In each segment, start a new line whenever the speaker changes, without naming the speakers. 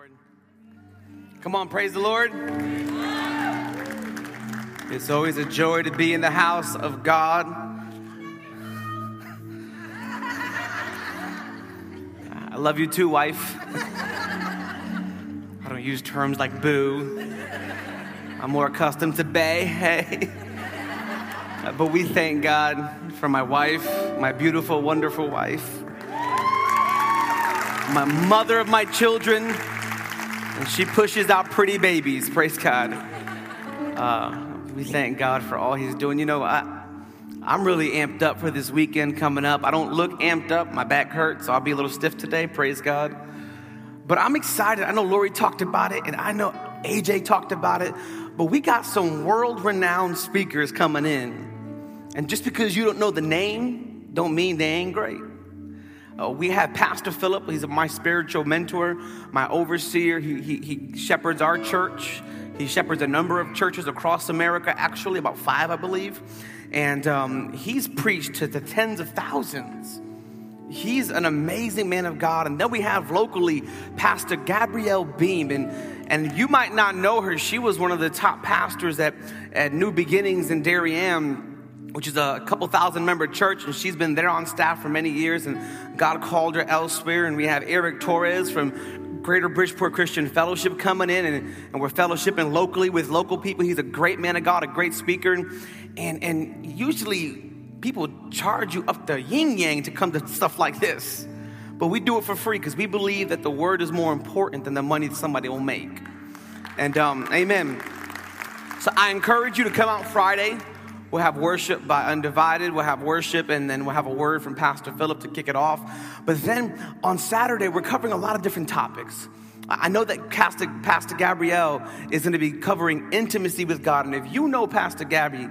Lord. Come on, praise the Lord. It's always a joy to be in the house of God. I love you too, wife. I don't use terms like boo. I'm more accustomed to bay, hey. But we thank God for my wife, my beautiful, wonderful wife, my mother of my children, and she pushes out pretty babies. Praise God. Uh, we thank God for all He's doing. You know, I, I'm really amped up for this weekend coming up. I don't look amped up. My back hurts, so I'll be a little stiff today. Praise God. But I'm excited. I know Lori talked about it, and I know AJ talked about it. But we got some world renowned speakers coming in. And just because you don't know the name, don't mean they ain't great. Uh, we have Pastor Philip. He's my spiritual mentor, my overseer. He, he, he shepherds our church. He shepherds a number of churches across America, actually, about five, I believe. And um, he's preached to the tens of thousands. He's an amazing man of God. And then we have locally Pastor Gabrielle Beam. And, and you might not know her. She was one of the top pastors at, at New Beginnings in Darien which is a couple thousand member church, and she's been there on staff for many years, and God called her elsewhere. And we have Eric Torres from Greater Bridgeport Christian Fellowship coming in, and, and we're fellowshipping locally with local people. He's a great man of God, a great speaker, and, and usually people charge you up the yin yang to come to stuff like this. But we do it for free because we believe that the word is more important than the money that somebody will make. And um, amen. So I encourage you to come out Friday. We'll have worship by Undivided. We'll have worship, and then we'll have a word from Pastor Philip to kick it off. But then on Saturday, we're covering a lot of different topics. I know that Pastor, Pastor Gabrielle is going to be covering intimacy with God. And if you know Pastor Gabby,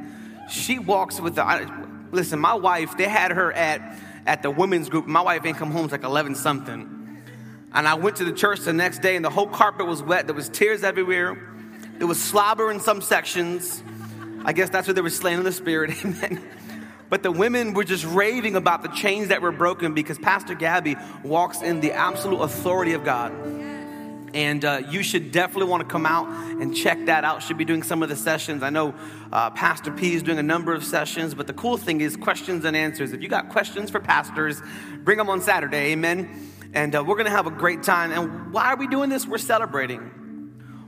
she walks with the. I, listen, my wife, they had her at, at the women's group. My wife ain't come home like 11 something. And I went to the church the next day, and the whole carpet was wet. There was tears everywhere. There was slobber in some sections. I guess that's what they were slaying in the spirit. Amen. But the women were just raving about the chains that were broken because Pastor Gabby walks in the absolute authority of God. And uh, you should definitely want to come out and check that out. Should be doing some of the sessions. I know uh, Pastor P is doing a number of sessions, but the cool thing is questions and answers. If you got questions for pastors, bring them on Saturday. Amen. And uh, we're going to have a great time. And why are we doing this? We're celebrating.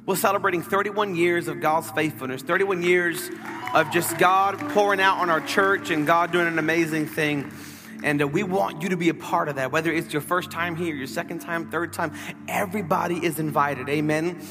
We're celebrating 31 years of God's faithfulness, 31 years of just God pouring out on our church and God doing an amazing thing. And uh, we want you to be a part of that, whether it's your first time here, your second time, third time, everybody is invited. Amen.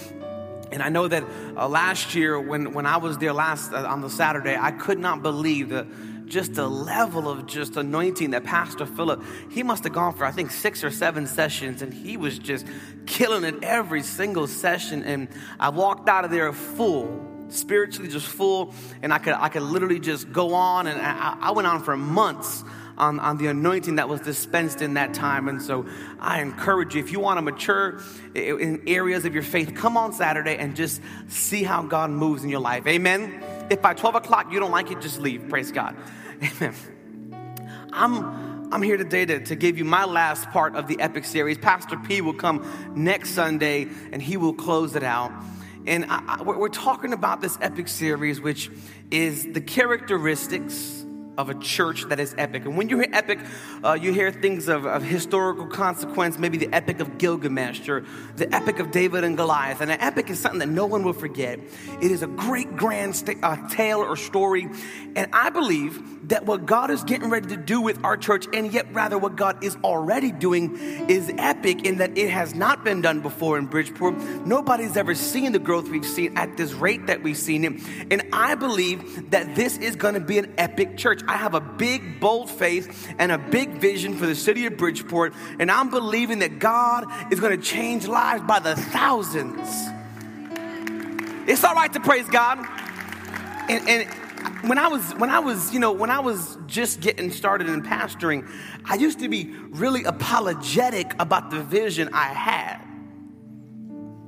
And I know that uh, last year, when, when I was there last uh, on the Saturday, I could not believe that just the level of just anointing that Pastor Philip, he must have gone for, I think, six or seven sessions, and he was just killing it every single session. And I walked out of there full, spiritually just full, and I could, I could literally just go on, and I, I went on for months. On, on, the anointing that was dispensed in that time. And so I encourage you, if you want to mature in areas of your faith, come on Saturday and just see how God moves in your life. Amen. If by 12 o'clock you don't like it, just leave. Praise God. Amen. I'm, I'm here today to, to give you my last part of the epic series. Pastor P will come next Sunday and he will close it out. And I, I, we're talking about this epic series, which is the characteristics of a church that is epic. And when you hear epic, uh, you hear things of, of, historical consequence, maybe the epic of Gilgamesh or the epic of David and Goliath. And an epic is something that no one will forget. It is a great grand st- uh, tale or story. And I believe that what God is getting ready to do with our church, and yet rather what God is already doing, is epic in that it has not been done before in Bridgeport. Nobody's ever seen the growth we've seen at this rate that we've seen it. And I believe that this is going to be an epic church. I have a big, bold faith and a big vision for the city of Bridgeport, and I'm believing that God is going to change lives by the thousands. It's all right to praise God. And, and when I was when I was you know when I was just getting started in pastoring, I used to be really apologetic about the vision I had.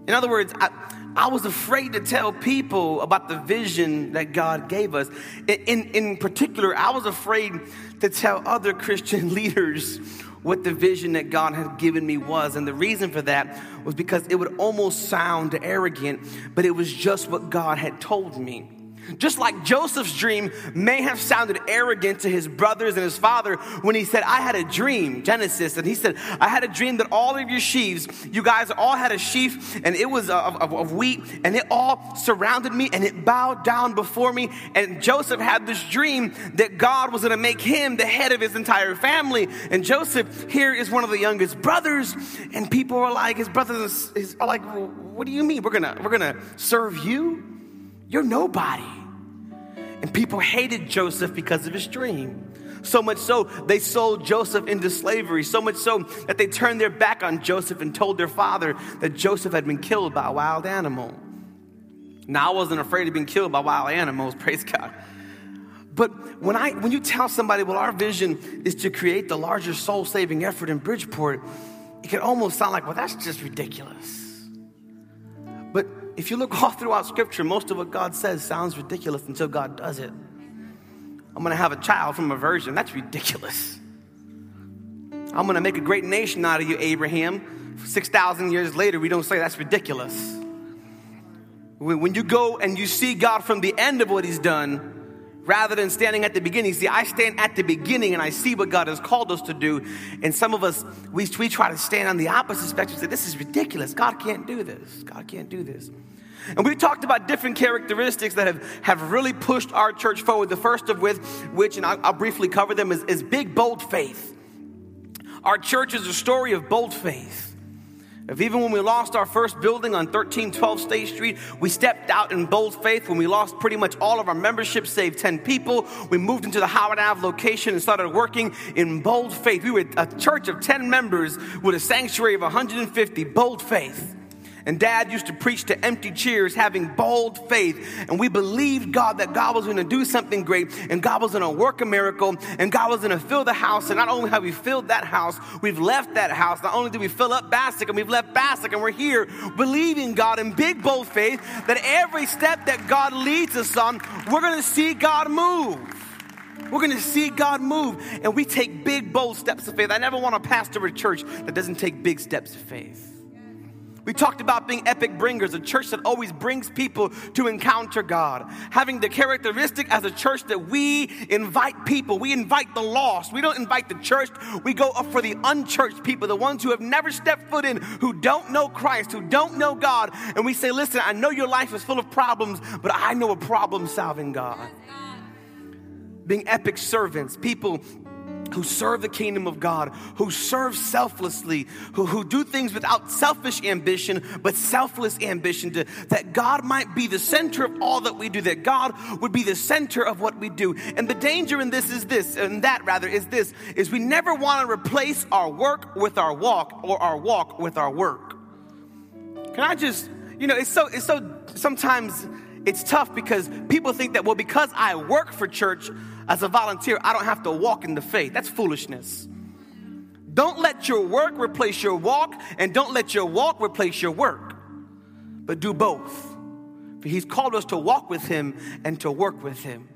In other words, I, I was afraid to tell people about the vision that God gave us. In, in, particular, I was afraid to tell other Christian leaders what the vision that God had given me was. And the reason for that was because it would almost sound arrogant, but it was just what God had told me. Just like Joseph's dream may have sounded arrogant to his brothers and his father when he said, I had a dream, Genesis, and he said, I had a dream that all of your sheaves, you guys all had a sheaf and it was uh, of, of, of wheat and it all surrounded me and it bowed down before me. And Joseph had this dream that God was going to make him the head of his entire family. And Joseph here is one of the youngest brothers and people are like, his brothers are like, what do you mean? We're going to, we're going to serve you? You're nobody. And people hated Joseph because of his dream. So much so, they sold Joseph into slavery. So much so that they turned their back on Joseph and told their father that Joseph had been killed by a wild animal. Now, I wasn't afraid of being killed by wild animals, praise God. But when, I, when you tell somebody, well, our vision is to create the largest soul saving effort in Bridgeport, it can almost sound like, well, that's just ridiculous. But if you look all throughout Scripture, most of what God says sounds ridiculous until God does it. I'm gonna have a child from a virgin. That's ridiculous. I'm gonna make a great nation out of you, Abraham. 6,000 years later, we don't say that's ridiculous. When you go and you see God from the end of what He's done, rather than standing at the beginning. See, I stand at the beginning and I see what God has called us to do. And some of us, we, we try to stand on the opposite spectrum and say, This is ridiculous. God can't do this. God can't do this. And we talked about different characteristics that have, have really pushed our church forward. The first of which, which and I'll, I'll briefly cover them, is, is big, bold faith. Our church is a story of bold faith. If even when we lost our first building on 1312 State Street, we stepped out in bold faith. When we lost pretty much all of our membership, save 10 people, we moved into the Howard Ave location and started working in bold faith. We were a church of 10 members with a sanctuary of 150, bold faith. And dad used to preach to empty chairs, having bold faith. And we believed God that God was going to do something great and God was going to work a miracle and God was going to fill the house. And not only have we filled that house, we've left that house. Not only did we fill up Bassick and we've left Bassick and we're here believing God in big, bold faith that every step that God leads us on, we're going to see God move. We're going to see God move. And we take big, bold steps of faith. I never want to pastor a church that doesn't take big steps of faith. We talked about being epic bringers, a church that always brings people to encounter God. Having the characteristic as a church that we invite people, we invite the lost. We don't invite the church, we go up for the unchurched people, the ones who have never stepped foot in, who don't know Christ, who don't know God. And we say, Listen, I know your life is full of problems, but I know a problem solving God. Being epic servants, people who serve the kingdom of God, who serve selflessly, who, who do things without selfish ambition, but selfless ambition, to, that God might be the center of all that we do, that God would be the center of what we do. And the danger in this is this, and that rather is this, is we never want to replace our work with our walk or our walk with our work. Can I just, you know, it's so, it's so, sometimes it's tough because people think that, well, because I work for church, as a volunteer, I don't have to walk in the faith. That's foolishness. Don't let your work replace your walk, and don't let your walk replace your work, but do both. For He's called us to walk with Him and to work with Him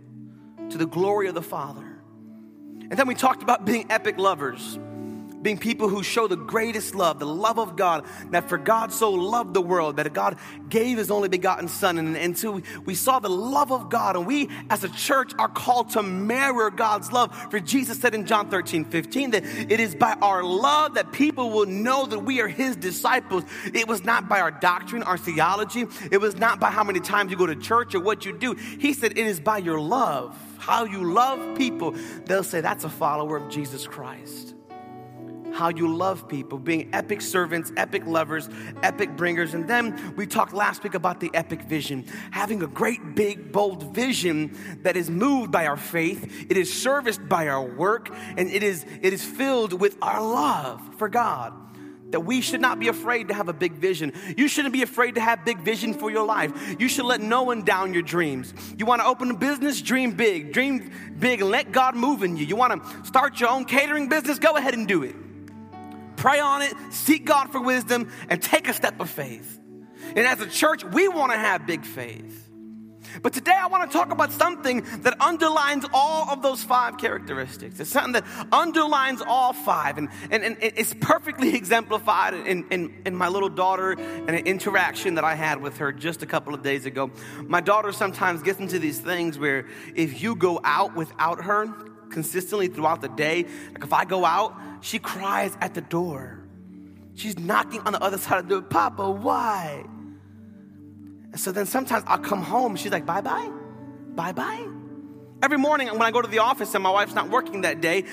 to the glory of the Father. And then we talked about being epic lovers being people who show the greatest love, the love of God, that for God so loved the world, that God gave his only begotten Son. And, and so we saw the love of God, and we as a church are called to mirror God's love. For Jesus said in John 13, 15, that it is by our love that people will know that we are his disciples. It was not by our doctrine, our theology, it was not by how many times you go to church or what you do. He said, It is by your love, how you love people. They'll say, That's a follower of Jesus Christ how you love people, being epic servants, epic lovers, epic bringers. And then we talked last week about the epic vision, having a great, big, bold vision that is moved by our faith, it is serviced by our work, and it is, it is filled with our love for God that we should not be afraid to have a big vision. You shouldn't be afraid to have big vision for your life. You should let no one down your dreams. You want to open a business, dream big. Dream big and let God move in you. You want to start your own catering business, go ahead and do it pray on it, seek God for wisdom, and take a step of faith. And as a church, we want to have big faith. But today I want to talk about something that underlines all of those five characteristics. It's something that underlines all five, and, and, and it's perfectly exemplified in, in, in my little daughter and an interaction that I had with her just a couple of days ago. My daughter sometimes gets into these things where if you go out without her consistently throughout the day, like if I go out, she cries at the door. She's knocking on the other side of the door, Papa, why? And so then sometimes I'll come home, she's like, bye bye, bye bye. Every morning when I go to the office and my wife's not working that day,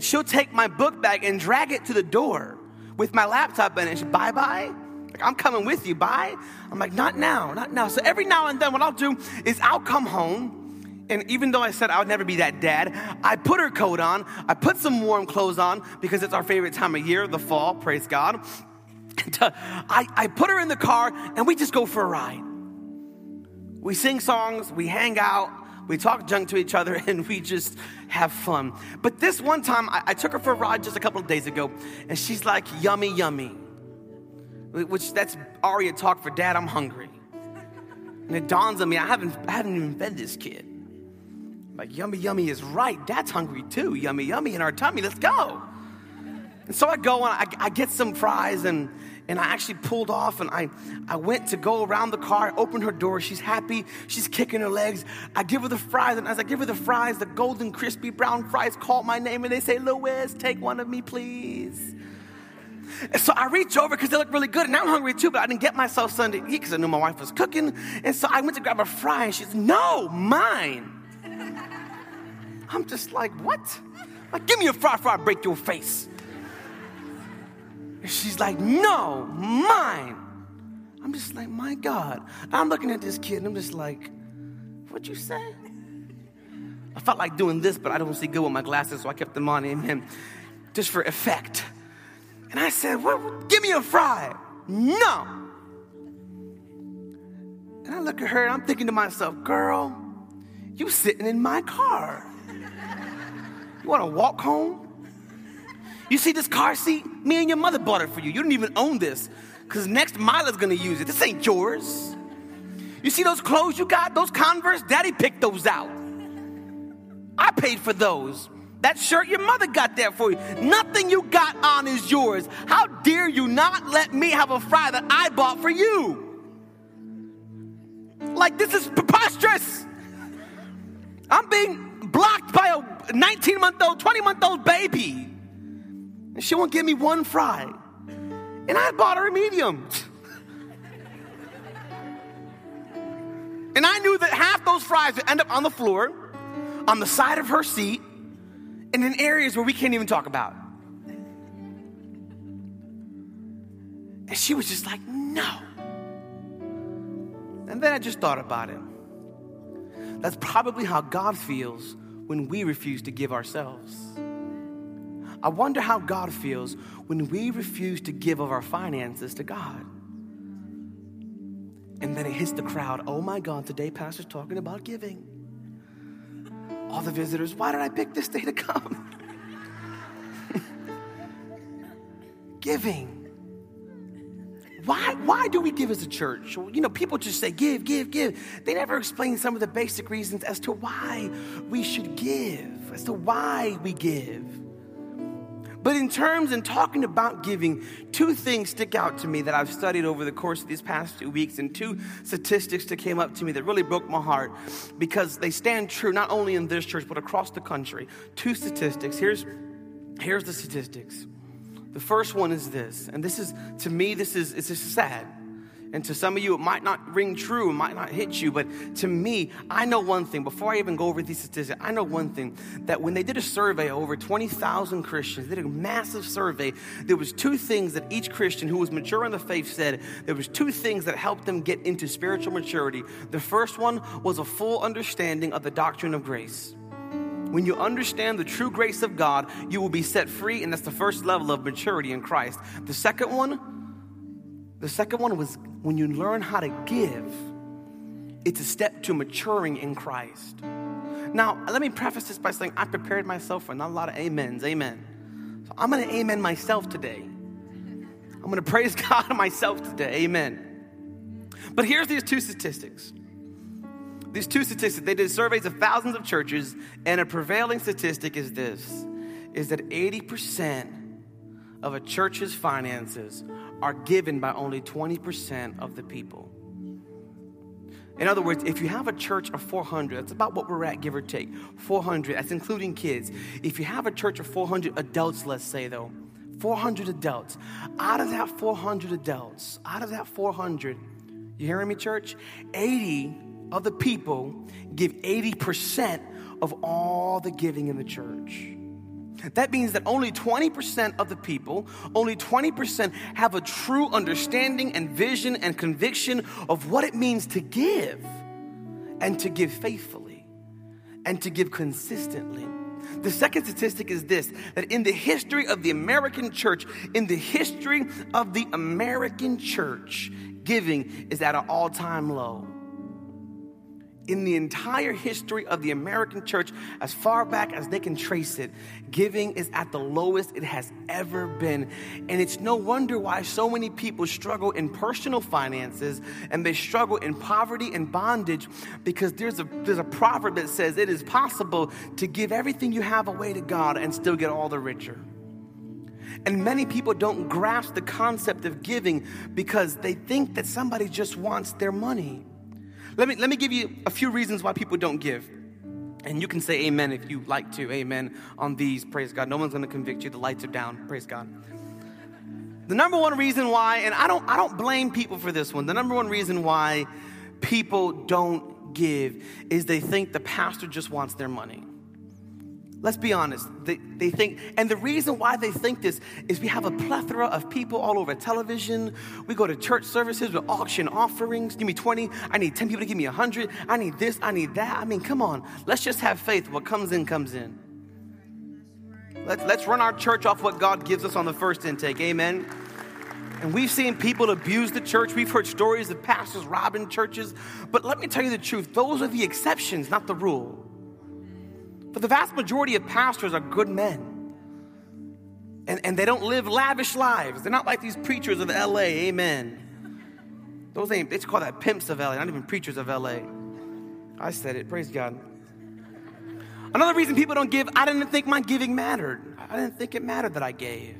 she'll take my book bag and drag it to the door with my laptop in it. She's bye bye. Like, I'm coming with you, bye. I'm like, not now, not now. So every now and then, what I'll do is I'll come home, and even though I said I would never be that dad, I put her coat on, I put some warm clothes on because it's our favorite time of year, the fall, praise God. Uh, I, I put her in the car and we just go for a ride. We sing songs, we hang out, we talk junk to each other, and we just have fun. But this one time, I, I took her for a ride just a couple of days ago, and she's like, yummy, yummy. Which that's Aria talk for dad, I'm hungry. And it dawns on me, I haven't, I haven't even fed this kid. Like, yummy, yummy is right. Dad's hungry too. Yummy, yummy in our tummy. Let's go. And so I go and I, I get some fries and and I actually pulled off and I, I went to go around the car, opened her door. She's happy. She's kicking her legs. I give her the fries. And as I give her the fries, the golden, crispy brown fries call my name and they say, Louis, take one of me, please. And so I reach over because they look really good and I'm hungry too, but I didn't get myself something to eat because I knew my wife was cooking. And so I went to grab a fry and she's, no, mine. I'm just like, what? Like, give me a fry I break your face. And she's like, no, mine. I'm just like, my God. I'm looking at this kid and I'm just like, what'd you say? I felt like doing this, but I don't see good with my glasses, so I kept them on, amen, just for effect. And I said, well, give me a fry. No. And I look at her and I'm thinking to myself, girl, you sitting in my car. You wanna walk home? You see this car seat? Me and your mother bought it for you. You don't even own this because next Mila's gonna use it. This ain't yours. You see those clothes you got? Those Converse? Daddy picked those out. I paid for those. That shirt your mother got there for you. Nothing you got on is yours. How dare you not let me have a fry that I bought for you? Like, this is preposterous. I'm being blocked by a 19 month old, 20 month old baby. And she won't give me one fry. And I bought her a medium. and I knew that half those fries would end up on the floor, on the side of her seat, and in areas where we can't even talk about. And she was just like, no. And then I just thought about it. That's probably how God feels when we refuse to give ourselves. I wonder how God feels when we refuse to give of our finances to God. And then it hits the crowd. Oh my God, today Pastor's talking about giving. All the visitors, why did I pick this day to come? giving. Why, why do we give as a church? You know, people just say give, give, give. They never explain some of the basic reasons as to why we should give, as to why we give. But in terms and talking about giving, two things stick out to me that I've studied over the course of these past two weeks, and two statistics that came up to me that really broke my heart because they stand true not only in this church but across the country. Two statistics. Here's here's the statistics. The first one is this, and this is to me, this is it's just sad. And to some of you, it might not ring true, it might not hit you, but to me, I know one thing. Before I even go over these statistics, I know one thing that when they did a survey over 20,000 Christians, they did a massive survey. There was two things that each Christian who was mature in the faith said. There was two things that helped them get into spiritual maturity. The first one was a full understanding of the doctrine of grace. When you understand the true grace of God, you will be set free, and that's the first level of maturity in Christ. The second one the second one was when you learn how to give, it's a step to maturing in Christ. Now, let me preface this by saying I prepared myself for not a lot of amens. Amen. So I'm going to amen myself today. I'm going to praise God myself today. Amen. But here's these two statistics These two statistics, they did surveys of thousands of churches, and a prevailing statistic is this is that 80% of a church's finances are given by only 20% of the people. In other words, if you have a church of 400, that's about what we're at, give or take. 400, that's including kids. If you have a church of 400 adults, let's say though, 400 adults, out of that 400 adults, out of that 400, you hearing me, church? 80 of the people give 80% of all the giving in the church. That means that only 20% of the people, only 20% have a true understanding and vision and conviction of what it means to give and to give faithfully and to give consistently. The second statistic is this that in the history of the American church, in the history of the American church, giving is at an all time low in the entire history of the American church, as far back as they can trace it, giving is at the lowest it has ever been. And it's no wonder why so many people struggle in personal finances and they struggle in poverty and bondage because there's a, there's a proverb that says it is possible to give everything you have away to God and still get all the richer. And many people don't grasp the concept of giving because they think that somebody just wants their money. Let me, let me give you a few reasons why people don't give. And you can say amen if you like to. Amen on these. Praise God. No one's going to convict you. The lights are down. Praise God. The number one reason why, and I don't, I don't blame people for this one. The number one reason why people don't give is they think the pastor just wants their money. Let's be honest. They, they think, and the reason why they think this is we have a plethora of people all over television. We go to church services with auction offerings. Give me 20. I need 10 people to give me 100. I need this. I need that. I mean, come on. Let's just have faith. What comes in, comes in. Let's, let's run our church off what God gives us on the first intake. Amen. And we've seen people abuse the church. We've heard stories of pastors robbing churches. But let me tell you the truth those are the exceptions, not the rule. But the vast majority of pastors are good men. And, and they don't live lavish lives. They're not like these preachers of LA, amen. Those ain't, they call that pimps of LA, not even preachers of LA. I said it, praise God. Another reason people don't give, I didn't think my giving mattered. I didn't think it mattered that I gave.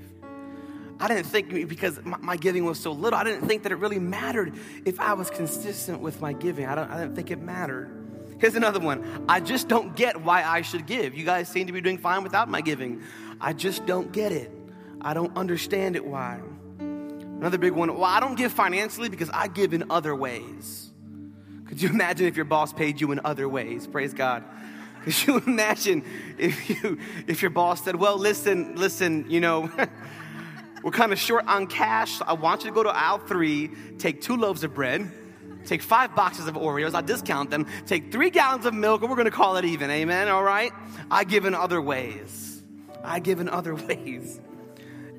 I didn't think because my, giving was so little, I didn't think that it really mattered if I was consistent with my giving. I, don't, I didn't think it mattered. Here's another one. I just don't get why I should give. You guys seem to be doing fine without my giving. I just don't get it. I don't understand it why. Another big one. Well, I don't give financially because I give in other ways. Could you imagine if your boss paid you in other ways? Praise God. Could you imagine if you if your boss said, "Well, listen, listen, you know, we're kind of short on cash. I want you to go to aisle 3, take two loaves of bread, Take five boxes of Oreos, I discount them. Take three gallons of milk, and we're gonna call it even. Amen, all right? I give in other ways. I give in other ways.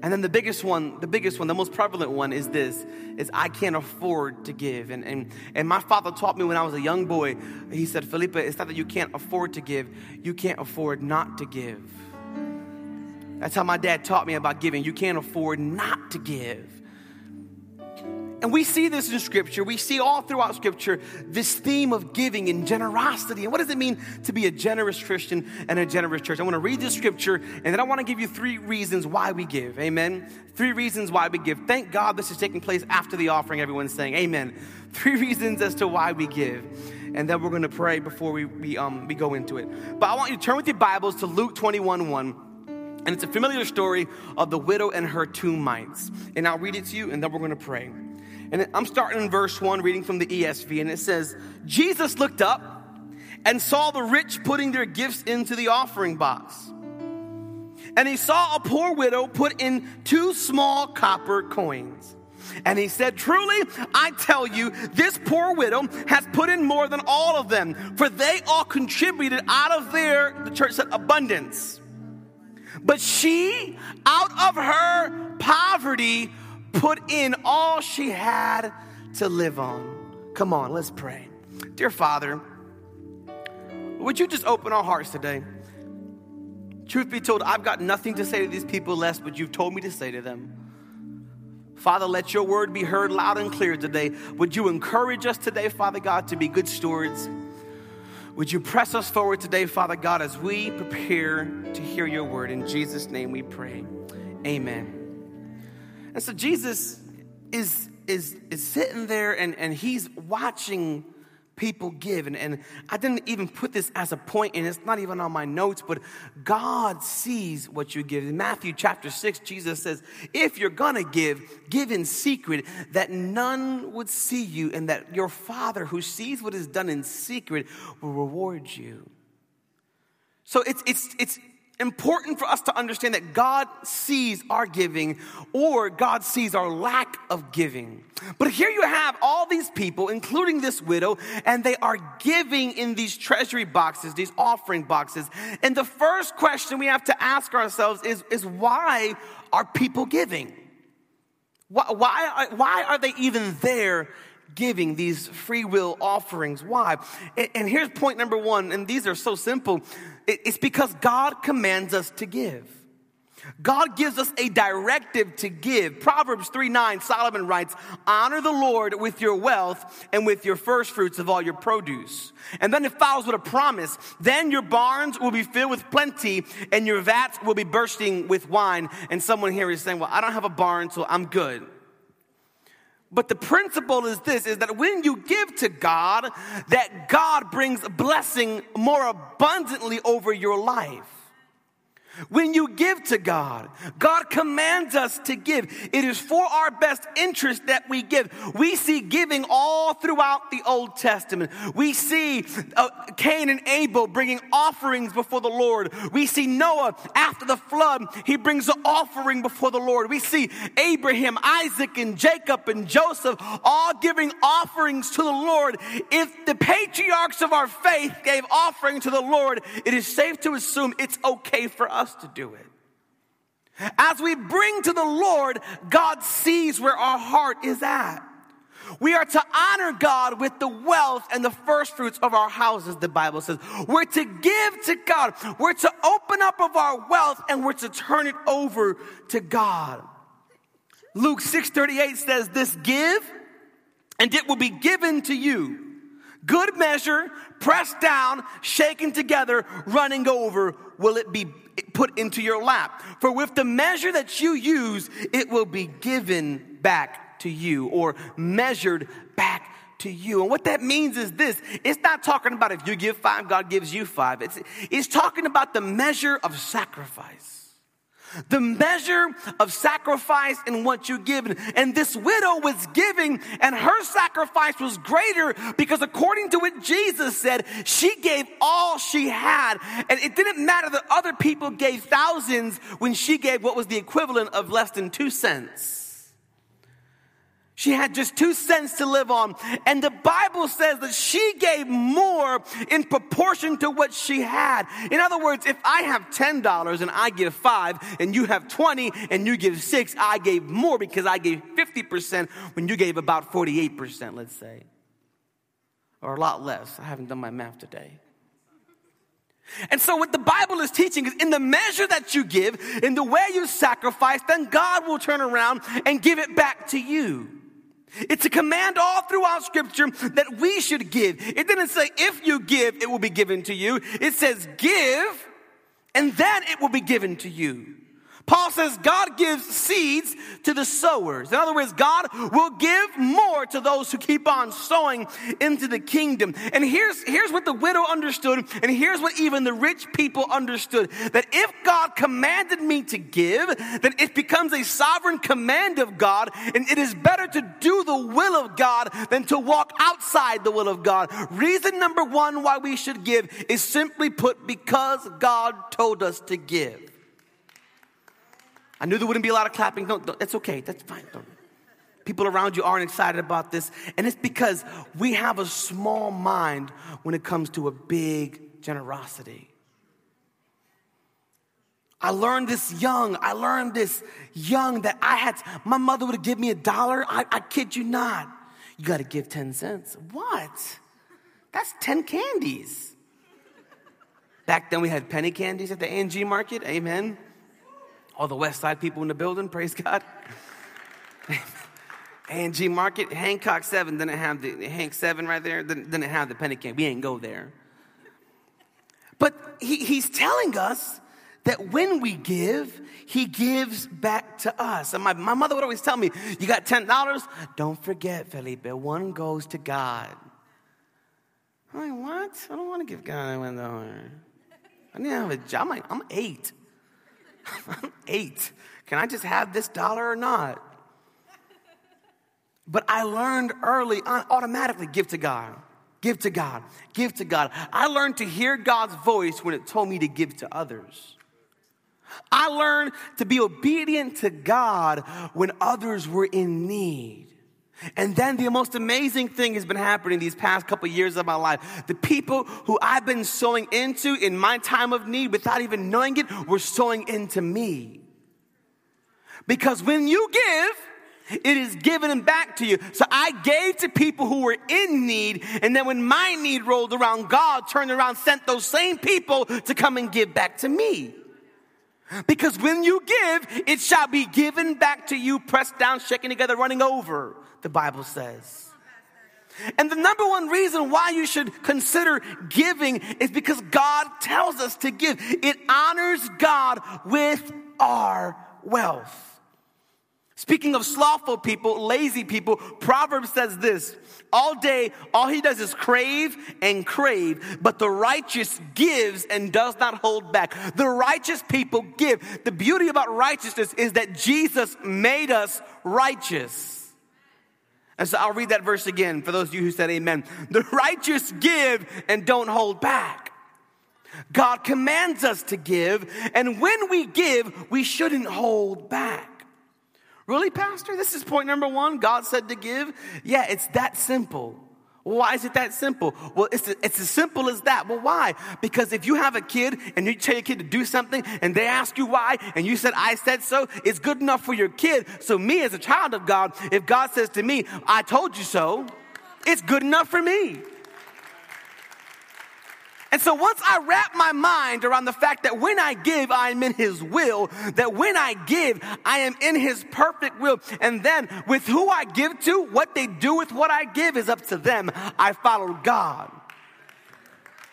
And then the biggest one, the biggest one, the most prevalent one is this, is I can't afford to give. And, and, and my father taught me when I was a young boy, he said, Felipe, it's not that you can't afford to give, you can't afford not to give. That's how my dad taught me about giving. You can't afford not to give. And we see this in Scripture. We see all throughout Scripture this theme of giving and generosity. And what does it mean to be a generous Christian and a generous church? I want to read this Scripture and then I want to give you three reasons why we give. Amen. Three reasons why we give. Thank God this is taking place after the offering. Everyone's saying amen. Three reasons as to why we give. And then we're going to pray before we, we, um, we go into it. But I want you to turn with your Bibles to Luke 21 1. And it's a familiar story of the widow and her two mites. And I'll read it to you and then we're going to pray. And I'm starting in verse 1, reading from the ESV, and it says, Jesus looked up and saw the rich putting their gifts into the offering box. And he saw a poor widow put in two small copper coins. And he said, Truly, I tell you, this poor widow has put in more than all of them, for they all contributed out of their, the church said, abundance. But she, out of her poverty, put in all she had to live on. Come on, let's pray. Dear Father, would you just open our hearts today? Truth be told, I've got nothing to say to these people less but you've told me to say to them. Father, let your word be heard loud and clear today. Would you encourage us today, Father God, to be good stewards? Would you press us forward today, Father God, as we prepare to hear your word? In Jesus' name we pray. Amen. And so Jesus is, is, is sitting there and, and he's watching people give. And, and I didn't even put this as a point, and it's not even on my notes, but God sees what you give. In Matthew chapter 6, Jesus says, If you're gonna give, give in secret, that none would see you, and that your Father who sees what is done in secret will reward you. So it's, it's, it's, important for us to understand that God sees our giving or God sees our lack of giving. But here you have all these people, including this widow, and they are giving in these treasury boxes, these offering boxes. And the first question we have to ask ourselves is, is why are people giving? Why, why, why are they even there giving these free will offerings. Why? And here's point number one, and these are so simple. It's because God commands us to give. God gives us a directive to give. Proverbs 3 9, Solomon writes, Honor the Lord with your wealth and with your first fruits of all your produce. And then it follows with a promise. Then your barns will be filled with plenty and your vats will be bursting with wine. And someone here is saying, Well, I don't have a barn, so I'm good. But the principle is this is that when you give to God, that God brings blessing more abundantly over your life. When you give to God, God commands us to give. It is for our best interest that we give. We see giving all throughout the Old Testament. We see uh, Cain and Abel bringing offerings before the Lord. We see Noah after the flood, he brings an offering before the Lord. We see Abraham, Isaac, and Jacob and Joseph all giving offerings to the Lord. If the patriarchs of our faith gave offering to the Lord, it is safe to assume it's okay for us us to do it. As we bring to the Lord, God sees where our heart is at. We are to honor God with the wealth and the first fruits of our houses, the Bible says. We're to give to God. We're to open up of our wealth and we're to turn it over to God. Luke 6:38 says this, give and it will be given to you. Good measure, pressed down, shaken together, running over, will it be put into your lap. For with the measure that you use, it will be given back to you or measured back to you. And what that means is this it's not talking about if you give five, God gives you five. It's, it's talking about the measure of sacrifice. The measure of sacrifice in what you give. And this widow was giving, and her sacrifice was greater because, according to what Jesus said, she gave all she had. And it didn't matter that other people gave thousands when she gave what was the equivalent of less than two cents. She had just two cents to live on. And the Bible says that she gave more in proportion to what she had. In other words, if I have $10 and I give five, and you have 20 and you give six, I gave more because I gave 50% when you gave about 48%, let's say. Or a lot less. I haven't done my math today. And so, what the Bible is teaching is in the measure that you give, in the way you sacrifice, then God will turn around and give it back to you. It's a command all throughout scripture that we should give. It didn't say if you give, it will be given to you. It says give and then it will be given to you. Paul says God gives seeds to the sowers. In other words, God will give more to those who keep on sowing into the kingdom. And here's, here's what the widow understood, and here's what even the rich people understood that if God commanded me to give, then it becomes a sovereign command of God, and it is better to do the will of God than to walk outside the will of God. Reason number one why we should give is simply put because God told us to give. I knew there wouldn't be a lot of clapping. No, that's okay. That's fine. Don't. People around you aren't excited about this. And it's because we have a small mind when it comes to a big generosity. I learned this young. I learned this young that I had, my mother would give me a dollar. I, I kid you not. You got to give 10 cents. What? That's 10 candies. Back then we had penny candies at the A&G market. Amen. All the West Side people in the building, praise God. A&G Market, Hancock 7 didn't have the, Hank 7 right there, didn't, didn't have the penny can. We ain't go there. But he, he's telling us that when we give, he gives back to us. And my, my mother would always tell me, You got $10? Don't forget, Felipe, one goes to God. I'm like, What? I don't want to give God one dollar. I need to have a job. I'm, like, I'm eight. I'm eight. Can I just have this dollar or not? But I learned early on automatically give to God. Give to God. Give to God. I learned to hear God's voice when it told me to give to others. I learned to be obedient to God when others were in need. And then the most amazing thing has been happening these past couple years of my life. The people who I've been sowing into in my time of need without even knowing it were sowing into me. Because when you give, it is given back to you. So I gave to people who were in need, and then when my need rolled around, God turned around, sent those same people to come and give back to me. Because when you give, it shall be given back to you, pressed down, shaken together, running over, the Bible says. And the number one reason why you should consider giving is because God tells us to give. It honors God with our wealth. Speaking of slothful people, lazy people, Proverbs says this all day, all he does is crave and crave, but the righteous gives and does not hold back. The righteous people give. The beauty about righteousness is that Jesus made us righteous. And so I'll read that verse again for those of you who said amen. The righteous give and don't hold back. God commands us to give, and when we give, we shouldn't hold back. Really, Pastor? This is point number one. God said to give. Yeah, it's that simple. Why is it that simple? Well, it's, it's as simple as that. Well, why? Because if you have a kid and you tell your kid to do something and they ask you why and you said, I said so, it's good enough for your kid. So, me as a child of God, if God says to me, I told you so, it's good enough for me. And so once I wrap my mind around the fact that when I give, I am in His will, that when I give, I am in His perfect will, and then with who I give to, what they do with what I give is up to them. I follow God.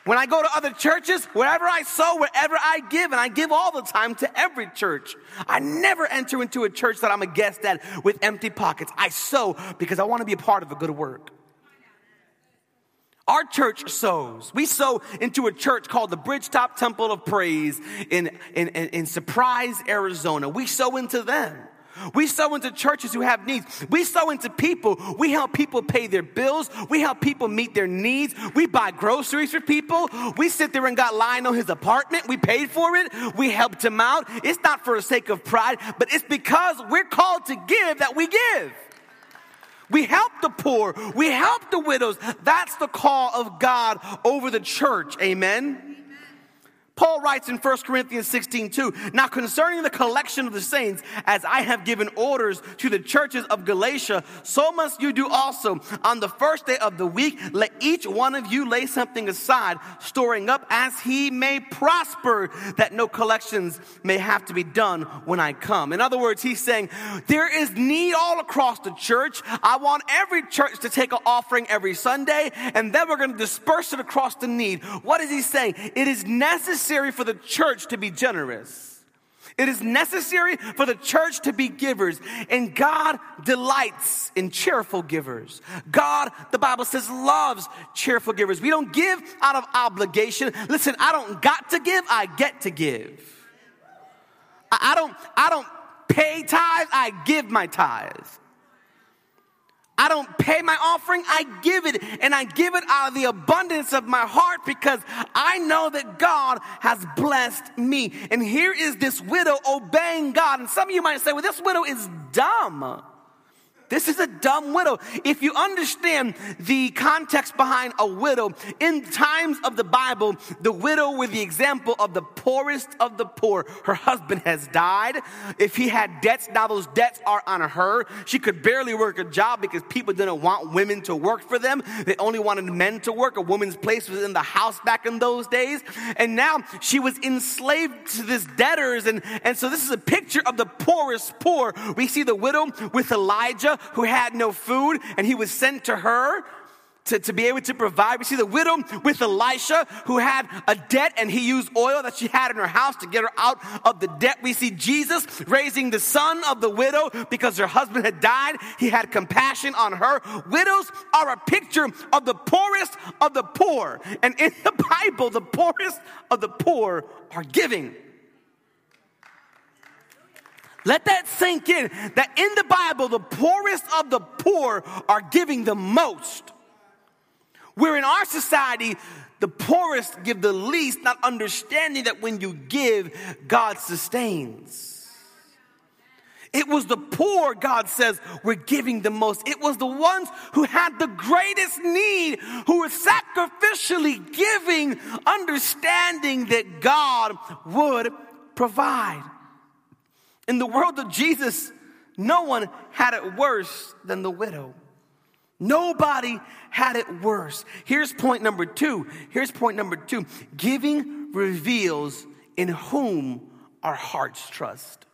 When I go to other churches, wherever I sow, wherever I give, and I give all the time to every church. I never enter into a church that I'm a guest at with empty pockets. I sow because I want to be a part of a good work. Our church sows. We sow into a church called the Bridgetop Temple of Praise in, in, in, in Surprise, Arizona. We sow into them. We sow into churches who have needs. We sow into people. We help people pay their bills. We help people meet their needs. We buy groceries for people. We sit there and got Lionel his apartment. We paid for it. We helped him out. It's not for the sake of pride, but it's because we're called to give that we give. We help the poor. We help the widows. That's the call of God over the church. Amen. Paul writes in 1 Corinthians 16, 2, Now concerning the collection of the saints, as I have given orders to the churches of Galatia, so must you do also. On the first day of the week, let each one of you lay something aside, storing up as he may prosper, that no collections may have to be done when I come. In other words, he's saying, There is need all across the church. I want every church to take an offering every Sunday, and then we're going to disperse it across the need. What is he saying? It is necessary necessary for the church to be generous. It is necessary for the church to be givers. And God delights in cheerful givers. God, the Bible says, loves cheerful givers. We don't give out of obligation. Listen, I don't got to give, I get to give. I, don't, I don't pay tithes, I give my tithes. I don't pay my offering, I give it. And I give it out of the abundance of my heart because I know that God has blessed me. And here is this widow obeying God. And some of you might say, well, this widow is dumb. This is a dumb widow. If you understand the context behind a widow, in times of the Bible, the widow were the example of the poorest of the poor. Her husband has died. If he had debts, now those debts are on her. She could barely work a job because people didn't want women to work for them. They only wanted men to work. A woman's place was in the house back in those days. And now she was enslaved to this debtors. And, and so this is a picture of the poorest poor. We see the widow with Elijah who had no food and he was sent to her. to, to be able to provide. We see the widow with Elisha who had a debt and he used oil that she had in her house to get her out of the debt. We see Jesus raising the son of the widow because her husband had died. He had compassion on her. Widows are a picture of the poorest of the poor. And in the Bible, the poorest of the poor are giving. Let that sink in that in the Bible, the poorest of the poor are giving the most. Where in our society, the poorest give the least, not understanding that when you give, God sustains. It was the poor, God says, were giving the most. It was the ones who had the greatest need, who were sacrificially giving, understanding that God would provide. In the world of Jesus, no one had it worse than the widow. Nobody had it worse. Here's point number two. Here's point number two. Giving reveals in whom our hearts trust.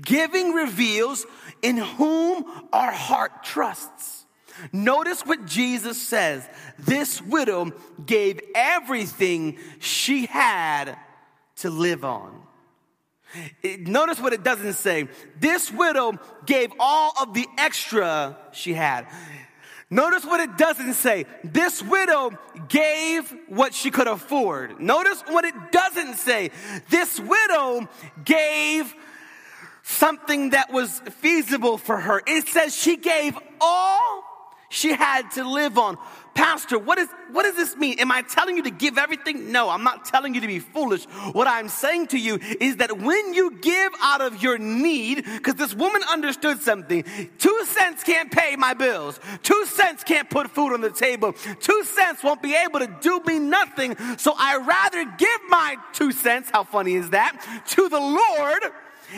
Giving reveals in whom our heart trusts. Notice what Jesus says. This widow gave everything she had to live on. Notice what it doesn't say. This widow gave all of the extra she had. Notice what it doesn't say. This widow gave what she could afford. Notice what it doesn't say. This widow gave something that was feasible for her. It says she gave all she had to live on. Pastor, what, is, what does this mean? Am I telling you to give everything? No, I'm not telling you to be foolish. What I'm saying to you is that when you give out of your need, because this woman understood something, two cents can't pay my bills, two cents can't put food on the table, two cents won't be able to do me nothing. So I rather give my two cents, how funny is that, to the Lord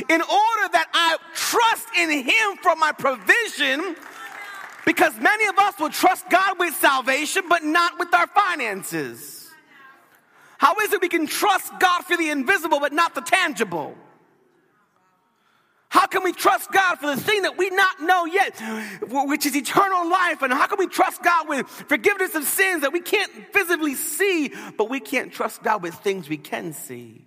in order that I trust in Him for my provision because many of us will trust God with salvation, but not with our finances. How is it we can trust God for the invisible, but not the tangible? How can we trust God for the thing that we not know yet, which is eternal life? And how can we trust God with forgiveness of sins that we can't visibly see, but we can't trust God with things we can see?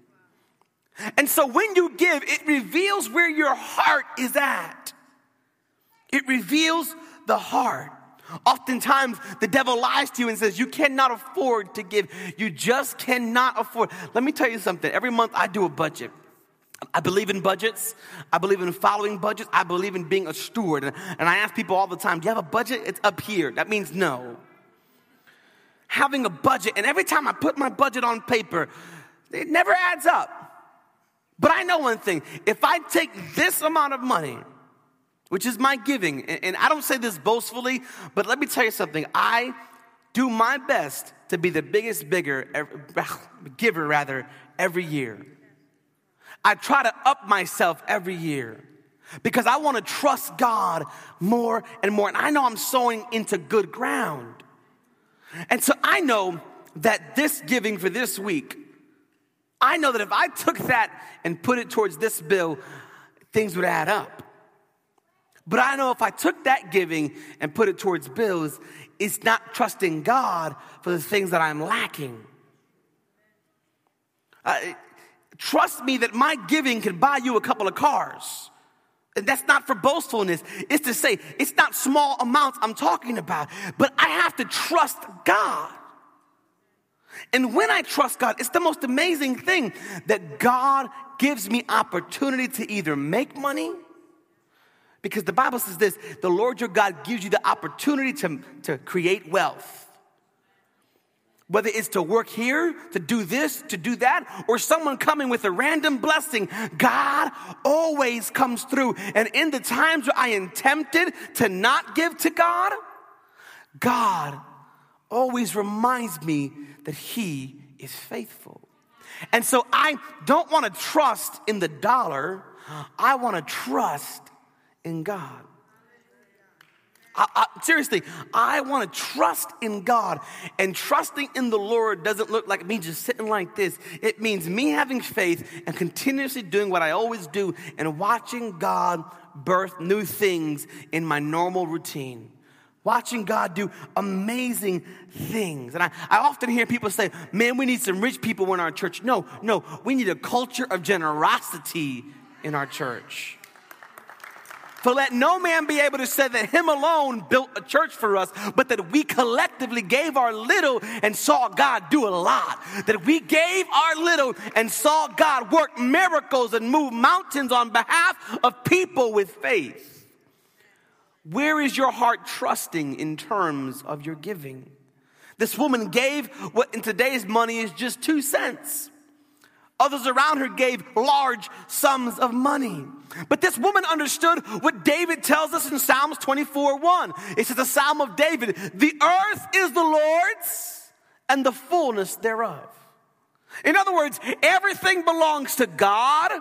And so when you give, it reveals where your heart is at. It reveals the heart. Oftentimes, the devil lies to you and says, You cannot afford to give. You just cannot afford. Let me tell you something. Every month, I do a budget. I believe in budgets. I believe in following budgets. I believe in being a steward. And I ask people all the time, Do you have a budget? It's up here. That means no. Having a budget, and every time I put my budget on paper, it never adds up. But I know one thing if I take this amount of money, which is my giving. And I don't say this boastfully, but let me tell you something. I do my best to be the biggest bigger giver rather every year. I try to up myself every year because I want to trust God more and more. And I know I'm sowing into good ground. And so I know that this giving for this week, I know that if I took that and put it towards this bill, things would add up. But I know if I took that giving and put it towards bills, it's not trusting God for the things that I'm lacking. Uh, trust me that my giving can buy you a couple of cars. And that's not for boastfulness. It's to say, it's not small amounts I'm talking about, but I have to trust God. And when I trust God, it's the most amazing thing that God gives me opportunity to either make money because the Bible says this the Lord your God gives you the opportunity to, to create wealth. Whether it's to work here, to do this, to do that, or someone coming with a random blessing, God always comes through. And in the times where I am tempted to not give to God, God always reminds me that He is faithful. And so I don't want to trust in the dollar, I want to trust in God. I, I, seriously, I want to trust in God. And trusting in the Lord doesn't look like me just sitting like this. It means me having faith and continuously doing what I always do and watching God birth new things in my normal routine. watching God do amazing things. And I, I often hear people say, man, we need some rich people in our church. No, no, we need a culture of generosity in our church. For let no man be able to say that him alone built a church for us, but that we collectively gave our little and saw God do a lot. That we gave our little and saw God work miracles and move mountains on behalf of people with faith. Where is your heart trusting in terms of your giving? This woman gave what in today's money is just two cents. Others around her gave large sums of money. But this woman understood what David tells us in Psalms 24 1. It says, the Psalm of David, the earth is the Lord's and the fullness thereof. In other words, everything belongs to God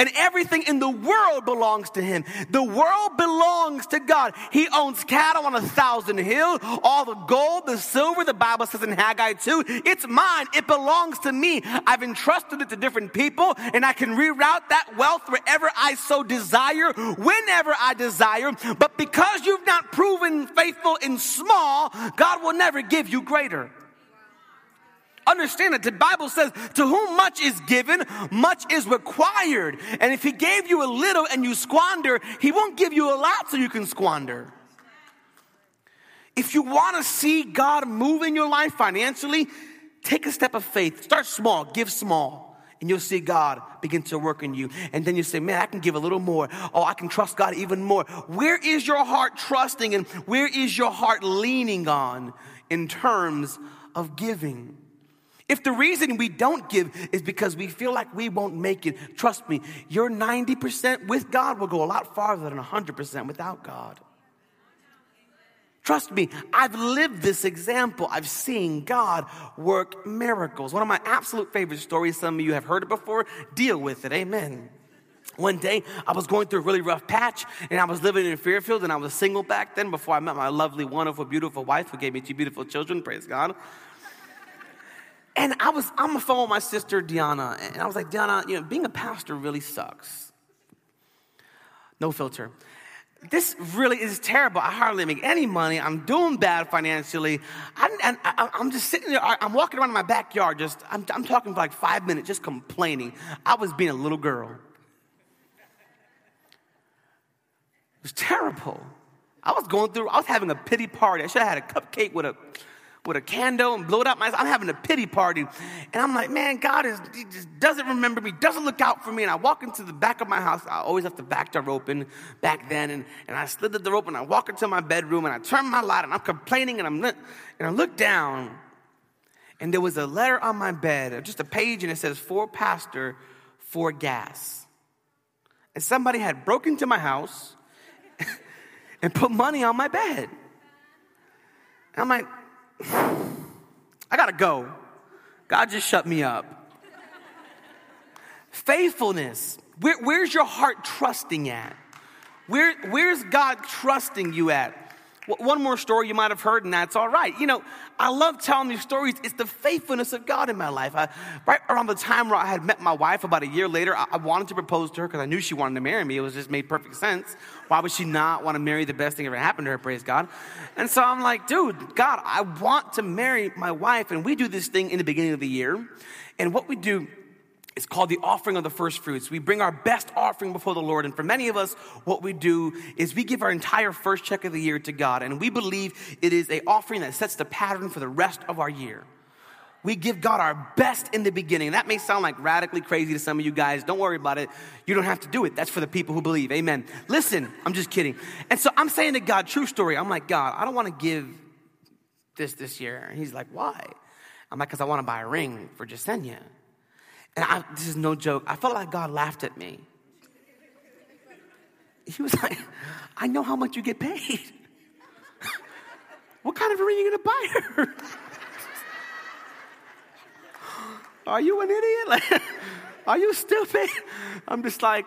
and everything in the world belongs to him. The world belongs to God. He owns cattle on a thousand hills, all the gold, the silver, the Bible says in Haggai 2, it's mine. It belongs to me. I've entrusted it to different people and I can reroute that wealth wherever I so desire, whenever I desire. But because you've not proven faithful in small, God will never give you greater. Understand that the Bible says, to whom much is given, much is required. And if he gave you a little and you squander, he won't give you a lot so you can squander. If you want to see God move in your life financially, take a step of faith. Start small, give small. And you'll see God begin to work in you. And then you say, man, I can give a little more. Oh, I can trust God even more. Where is your heart trusting and where is your heart leaning on in terms of giving? If the reason we don't give is because we feel like we won't make it, trust me, your 90% with God will go a lot farther than 100% without God. Trust me, I've lived this example. I've seen God work miracles. One of my absolute favorite stories, some of you have heard it before, deal with it. Amen. One day, I was going through a really rough patch, and I was living in Fairfield, and I was single back then before I met my lovely, wonderful, beautiful wife who gave me two beautiful children. Praise God. And I was on the phone with my sister Diana, and I was like, Diana, you know, being a pastor really sucks. No filter. This really is terrible. I hardly make any money. I'm doing bad financially. I, am just sitting there. I'm walking around in my backyard. Just I'm, I'm talking for like five minutes, just complaining. I was being a little girl. It was terrible. I was going through. I was having a pity party. I should have had a cupcake with a with a candle and blow it out my I'm having a pity party. And I'm like, man, God is, he just doesn't remember me, doesn't look out for me. And I walk into the back of my house. I always have the back door open back then. And, and I slid the door open. I walk into my bedroom and I turn my light and I'm complaining and I'm and I look down and there was a letter on my bed, just a page, and it says, for pastor, for gas. And somebody had broken into my house and put money on my bed. And I'm like, I gotta go. God just shut me up. Faithfulness. Where, where's your heart trusting at? Where, where's God trusting you at? One more story you might have heard, and that's all right. You know, I love telling these stories. It's the faithfulness of God in my life. I, right around the time where I had met my wife, about a year later, I, I wanted to propose to her because I knew she wanted to marry me. It was just made perfect sense. Why would she not want to marry the best thing ever happened to her? Praise God. And so I'm like, dude, God, I want to marry my wife. And we do this thing in the beginning of the year. And what we do it's called the offering of the first fruits. We bring our best offering before the Lord. And for many of us, what we do is we give our entire first check of the year to God. And we believe it is a offering that sets the pattern for the rest of our year. We give God our best in the beginning. That may sound like radically crazy to some of you guys. Don't worry about it. You don't have to do it. That's for the people who believe. Amen. Listen, I'm just kidding. And so I'm saying to God, true story. I'm like, God, I don't want to give this this year. And he's like, why? I'm like, because I want to buy a ring for Jasenia. And I, this is no joke. I felt like God laughed at me. He was like, I know how much you get paid. what kind of a ring are you going to buy her? are you an idiot? Like, are you stupid? I'm just like,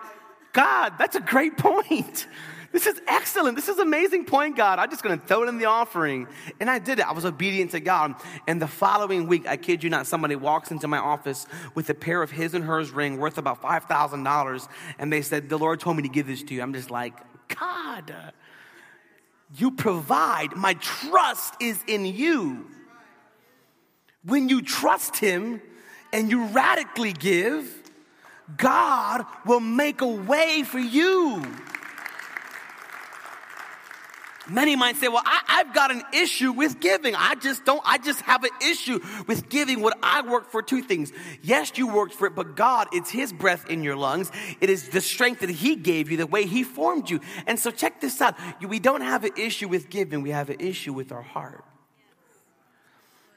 God, that's a great point. This is excellent. This is amazing point, God. I'm just going to throw it in the offering. And I did it. I was obedient to God. And the following week, I kid you not, somebody walks into my office with a pair of his and hers ring worth about $5,000. And they said, The Lord told me to give this to you. I'm just like, God. you provide. My trust is in you. When you trust Him and you radically give, God will make a way for you. Many might say, well, I, have got an issue with giving. I just don't, I just have an issue with giving what I work for two things. Yes, you worked for it, but God, it's His breath in your lungs. It is the strength that He gave you, the way He formed you. And so check this out. We don't have an issue with giving, we have an issue with our heart.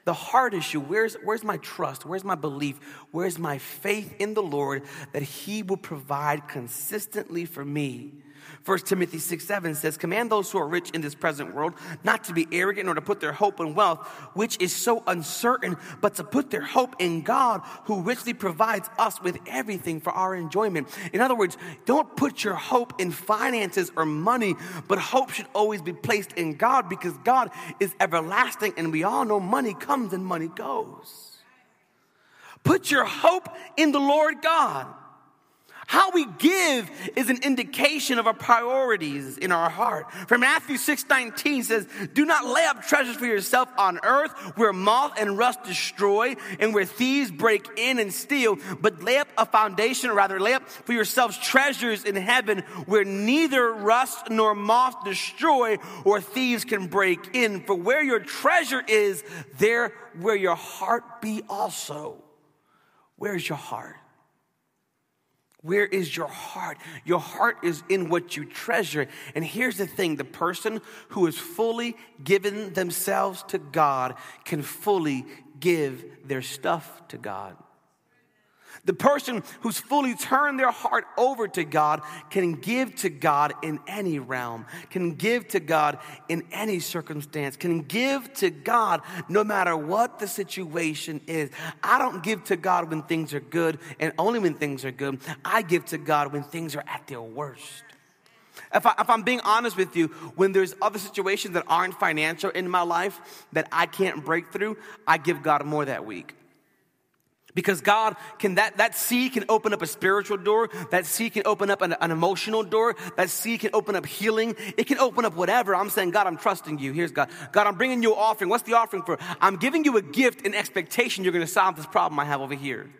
The heart issue, where's, where's my trust? Where's my belief? Where's my faith in the Lord that He will provide consistently for me? 1 Timothy 6 7 says, Command those who are rich in this present world not to be arrogant or to put their hope in wealth, which is so uncertain, but to put their hope in God, who richly provides us with everything for our enjoyment. In other words, don't put your hope in finances or money, but hope should always be placed in God because God is everlasting, and we all know money comes and money goes. Put your hope in the Lord God. How we give is an indication of our priorities in our heart. For Matthew 6 19 says, Do not lay up treasures for yourself on earth where moth and rust destroy and where thieves break in and steal, but lay up a foundation, or rather, lay up for yourselves treasures in heaven where neither rust nor moth destroy or thieves can break in. For where your treasure is, there where your heart be also. Where's your heart? Where is your heart? Your heart is in what you treasure. And here's the thing the person who is fully given themselves to God can fully give their stuff to God. The person who's fully turned their heart over to God can give to God in any realm, can give to God in any circumstance, can give to God no matter what the situation is. I don't give to God when things are good and only when things are good. I give to God when things are at their worst. If, I, I'm being honest with you, when there's other situations that aren't financial in my life that I can't break through, I give God more that week. Because God can, that, that seed can open up a spiritual door. That seed can open up an, an, emotional door. That seed can open up healing. It can open up whatever. I'm saying, God, I'm trusting you. Here's God. God, I'm bringing you an offering. What's the offering for? I'm giving you a gift in expectation you're going to solve this problem I have over here.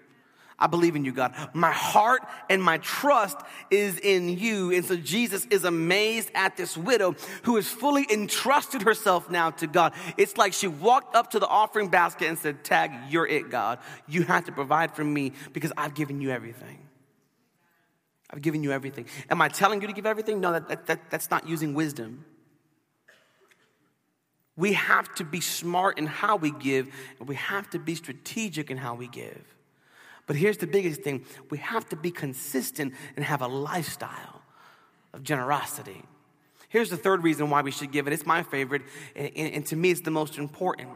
I believe in you, God. My heart and my trust is in you. And so Jesus is amazed at this widow who has fully entrusted herself now to God. It's like she walked up to the offering basket and said, Tag, you're it, God. You have to provide for me because I've given you everything. I've given you everything. Am I telling you to give everything? No, that, that, that that's not using wisdom. We have to be smart in how we give, and we have to be strategic in how we give. But here's the biggest thing we have to be consistent and have a lifestyle of generosity. Here's the third reason why we should give it. It's my favorite, and, and to me, it's the most important.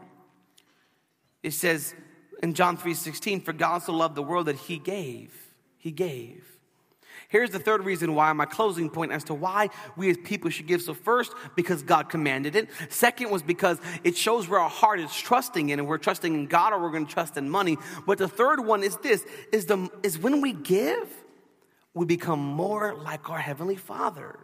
It says in John 3 16, For God so loved the world that he gave. He gave. Here's the third reason why, my closing point as to why we as people should give. So, first, because God commanded it. Second was because it shows where our heart is trusting in, and we're trusting in God or we're going to trust in money. But the third one is this is, the, is when we give, we become more like our Heavenly Father.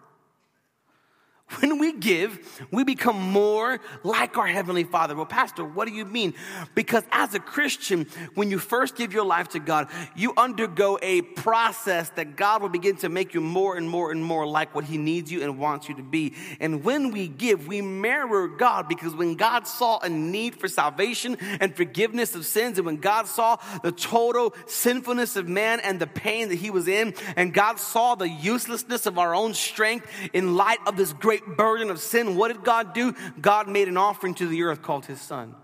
When we give, we become more like our Heavenly Father. Well, Pastor, what do you mean? Because as a Christian, when you first give your life to God, you undergo a process that God will begin to make you more and more and more like what He needs you and wants you to be. And when we give, we mirror God because when God saw a need for salvation and forgiveness of sins, and when God saw the total sinfulness of man and the pain that He was in, and God saw the uselessness of our own strength in light of this great great burden of sin, what did God do? God made an offering to the earth called his son.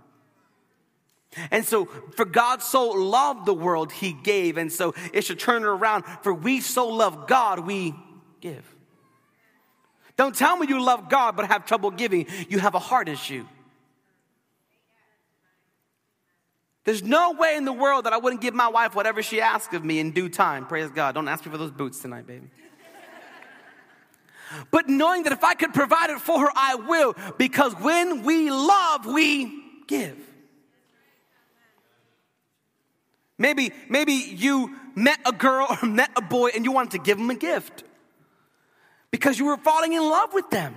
And so, for God so loved the world, he gave. And so, it should turn it around. For we so love God, we give. Don't tell me you love God but have trouble giving. You have a heart issue. There's no way in the world that I wouldn't give my wife whatever she asks of me in due time. Praise God. Don't ask me for those boots tonight, baby but knowing that if I could provide it for her, I will, because when we love, we give. Maybe, maybe you met a girl or met a boy and you wanted to give them a gift because you were falling in love with them.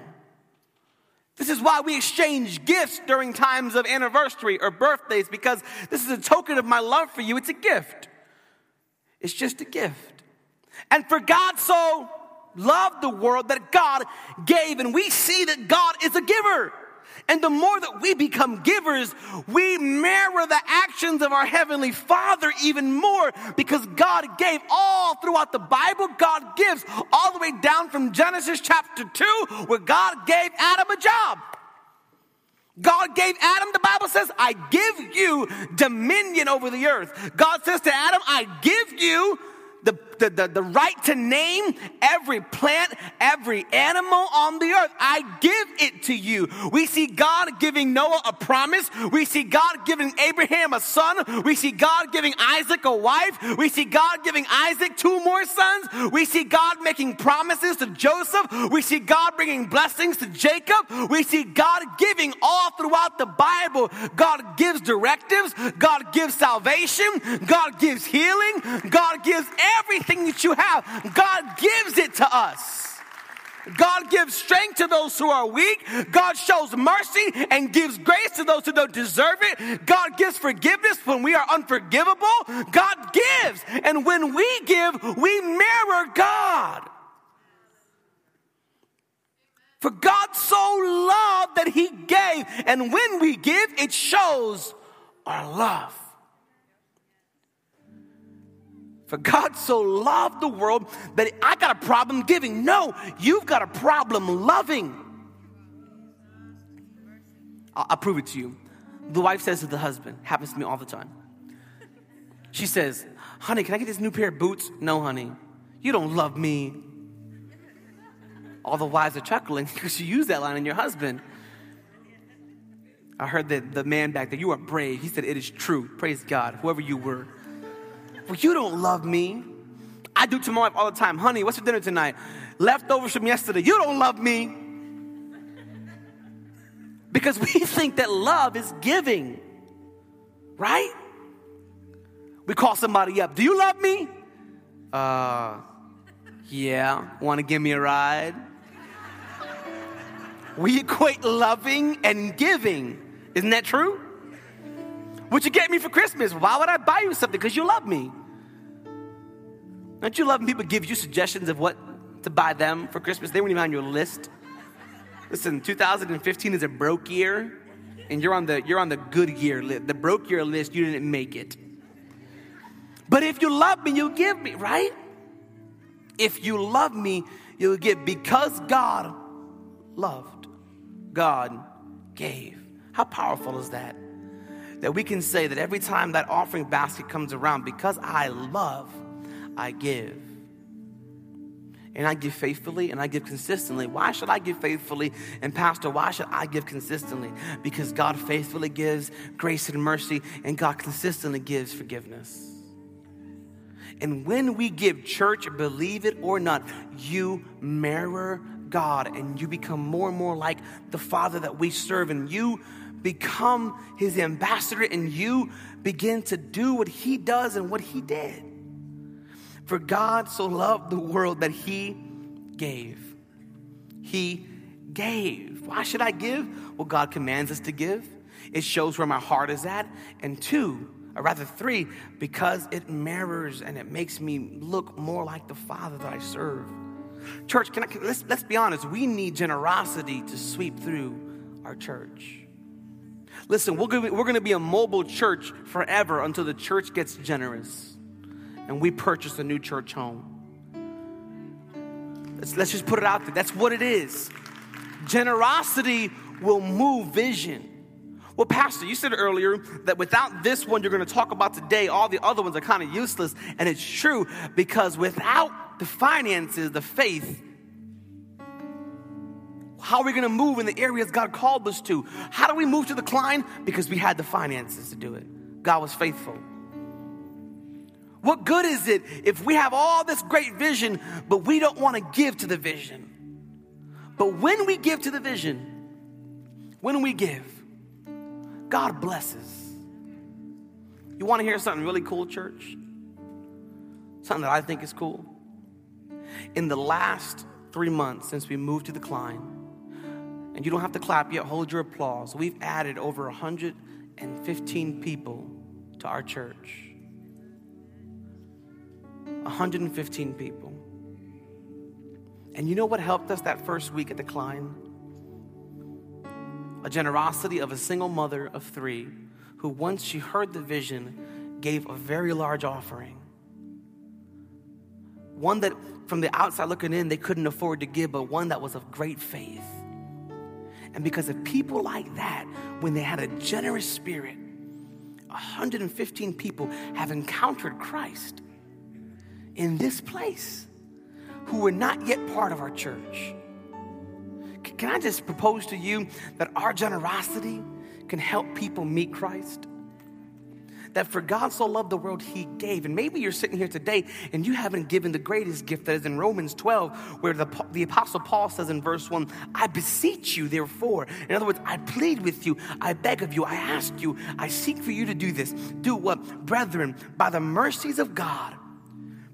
This is why we exchange gifts during times of anniversary or birthdays because this is a token of my love for you. It's a gift. It's just a gift. And for God so loved the world that God gave, and we see that God is a giver. And the more that we become givers, we mirror the actions of our Heavenly Father even more because God gave all throughout the Bible. God gives all the way down from Genesis chapter 2, where God gave Adam a job. God gave Adam, the Bible says, I give you dominion over the earth. God says to Adam, I give you the, the, the, the, right to name every plant, every animal on the earth. I give it to you. We see God giving Noah a promise. We see God giving Abraham a son. We see God giving Isaac a wife. We see God giving Isaac two more sons. We see God making promises to Joseph. We see God bringing blessings to Jacob. We see God giving all throughout the Bible. God gives directives. God gives salvation. God gives healing. God gives everything that you have. God gives it to us. God gives strength to those who are weak. God shows mercy and gives grace to those who don't deserve it. God gives forgiveness when we are unforgivable. God gives. And when we give, we mirror God. For God so loved that He gave. And when we give, it shows our love. For God so loved the world that I got a problem giving. No, you've got a problem loving. I'll, I'll prove it to you. The wife says to the husband, happens to me all the time. She says, Honey, can I get this new pair of boots? No, honey, you don't love me. All the wives are chuckling because you use that line on your husband. I heard that the man back there, you are brave. He said, It is true. Praise God, whoever you were. Well, you don't love me. I do to my wife all the time. Honey, what's for dinner tonight? Leftovers from yesterday. You don't love me. Because we think that love is giving, right? We call somebody up. Do you love me? Uh, yeah. Want to give me a ride? We equate loving and giving. Isn't that true? What you get me for Christmas? Why would I buy you something? Because you love me. Don't you love when people give you suggestions of what to buy them for Christmas? They weren't even on your list. Listen, 2015 is a broke year, and you're on the you're on the good year list. The broke year list, you didn't make it. But if you love me, you'll give me, right? If you love me, you'll give because God loved. God gave. How powerful is that? That we can say that every time that offering basket comes around, because I love, I give. And I give faithfully and I give consistently. Why should I give faithfully? And, Pastor, why should I give consistently? Because God faithfully gives grace and mercy, and God consistently gives forgiveness. And when we give church, believe it or not, you mirror God and you become more and more like the Father that we serve, and you become his ambassador and you begin to do what he does and what he did. For God so loved the world that he gave. He gave. Why should I give? Well, God commands us to give. It shows where my heart is at. And two, or rather three, because it mirrors and it makes me look more like the Father that I serve. Church, can I, can, let's, let's be honest. We need generosity to sweep through our church. Listen, we're we're gonna be a mobile church forever until the church gets generous and we purchase a new church home. Let's, let's just put it out there. That's what it is. Generosity will move vision. Well, Pastor, you said earlier that without this one you're going to talk about today, all the other ones are kind of useless. And it's true because without the finances, the faith, how are we going to move in the areas God called us to? How do we move to the Klein? Because we had the finances to do it. God was faithful. What good is it if we have all this great vision, but we don't want to give to the vision? But when we give to the vision, when we give, God blesses. You want to hear something really cool, church? Something that I think is cool? In the last three months since we moved to the Klein, and you don't have to clap yet, hold your applause. We've added over 115 people to our church. 115 people. And you know what helped us that first week at the Klein? A generosity of a single mother of three who, once she heard the vision, gave a very large offering. One that, from the outside looking in, they couldn't afford to give, but one that was of great faith. And because of people like that, when they had a generous spirit, 115 people have encountered Christ in this place who were not yet part of our church. Can I just propose to you that our generosity can help people meet Christ? That for God so loved the world, He gave. And maybe you're sitting here today and you haven't given the greatest gift that is in Romans 12, where the, the Apostle Paul says in verse 1, I beseech you, therefore. In other words, I plead with you, I beg of you, I ask you, I seek for you to do this. Do what? Brethren, by the mercies of God,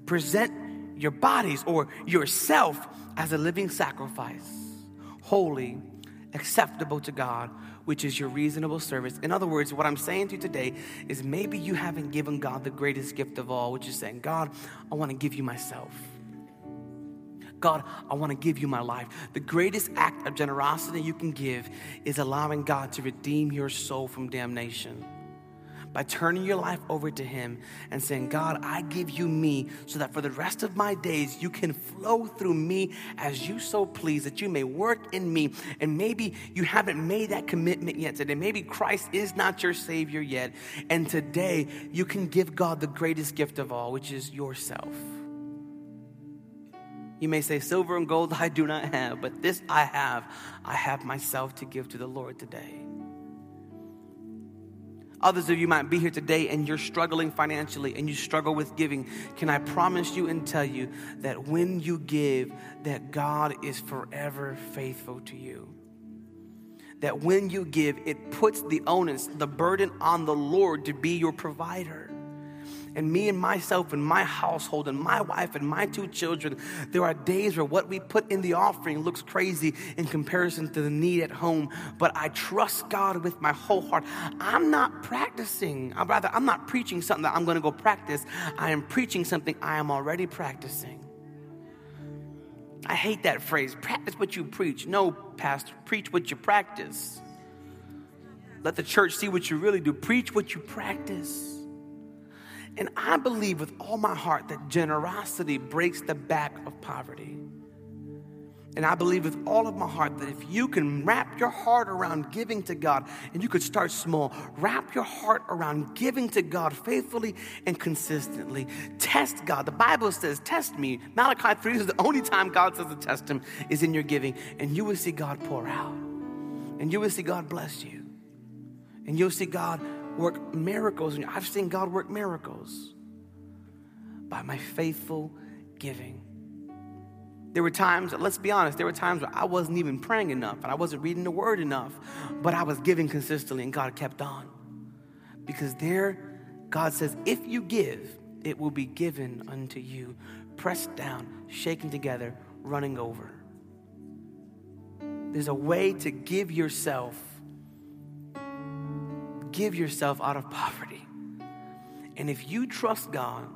present your bodies or yourself as a living sacrifice, holy, acceptable to God, which is your reasonable service. In other words, what I'm saying to you today is maybe you haven't given God the greatest gift of all, which is saying, God, I want to give you myself. God, I want to give you my life. The greatest act of generosity you can give is allowing God to redeem your soul from damnation by turning your life over to Him and saying, God, I give you me so that for the rest of my days you can flow through me as you so please, that you may work in me. And maybe you haven't made that commitment yet today. Maybe Christ is not your Savior yet. And today you can give God the greatest gift of all, which is yourself. You may say, Silver and gold I do not have, but this I have. I have myself to give to the Lord today. Others of you might be here today and you're struggling financially and you struggle with giving. Can I promise you and tell you that when you give, that God is forever faithful to you? That when you give, it puts the onus, the burden on the Lord to be your provider and me and myself and my household and my wife and my two children, there are days where what we put in the offering looks crazy in comparison to the need at home. But I trust God with my whole heart. I'm not practicing, I'm rather, I'm not preaching something that I'm going to go practice. I am preaching something I am already practicing. I hate that phrase practice what you preach. No, Pastor, preach what you practice. Let the church see what you really do. Preach what you practice. And I believe with all my heart that generosity breaks the back of poverty. And I believe with all of my heart that if you can wrap your heart around giving to God, and you could start small, wrap your heart around giving to God faithfully and consistently. Test God. The Bible says, Test me. Malachi 3 is the only time God says to test Him is in your giving. And you will see God pour out. And you will see God bless you. And you'll see God work miracles. I've seen God work miracles by my faithful giving. There were times, let's be honest, there were times where I wasn't even praying enough and I wasn't reading the word enough, but I was giving consistently and God kept on. Because there, God says, if you give, it will be given unto you, pressed down, shaken together, running over. There's a way to give yourself give yourself out of poverty. And if you trust God,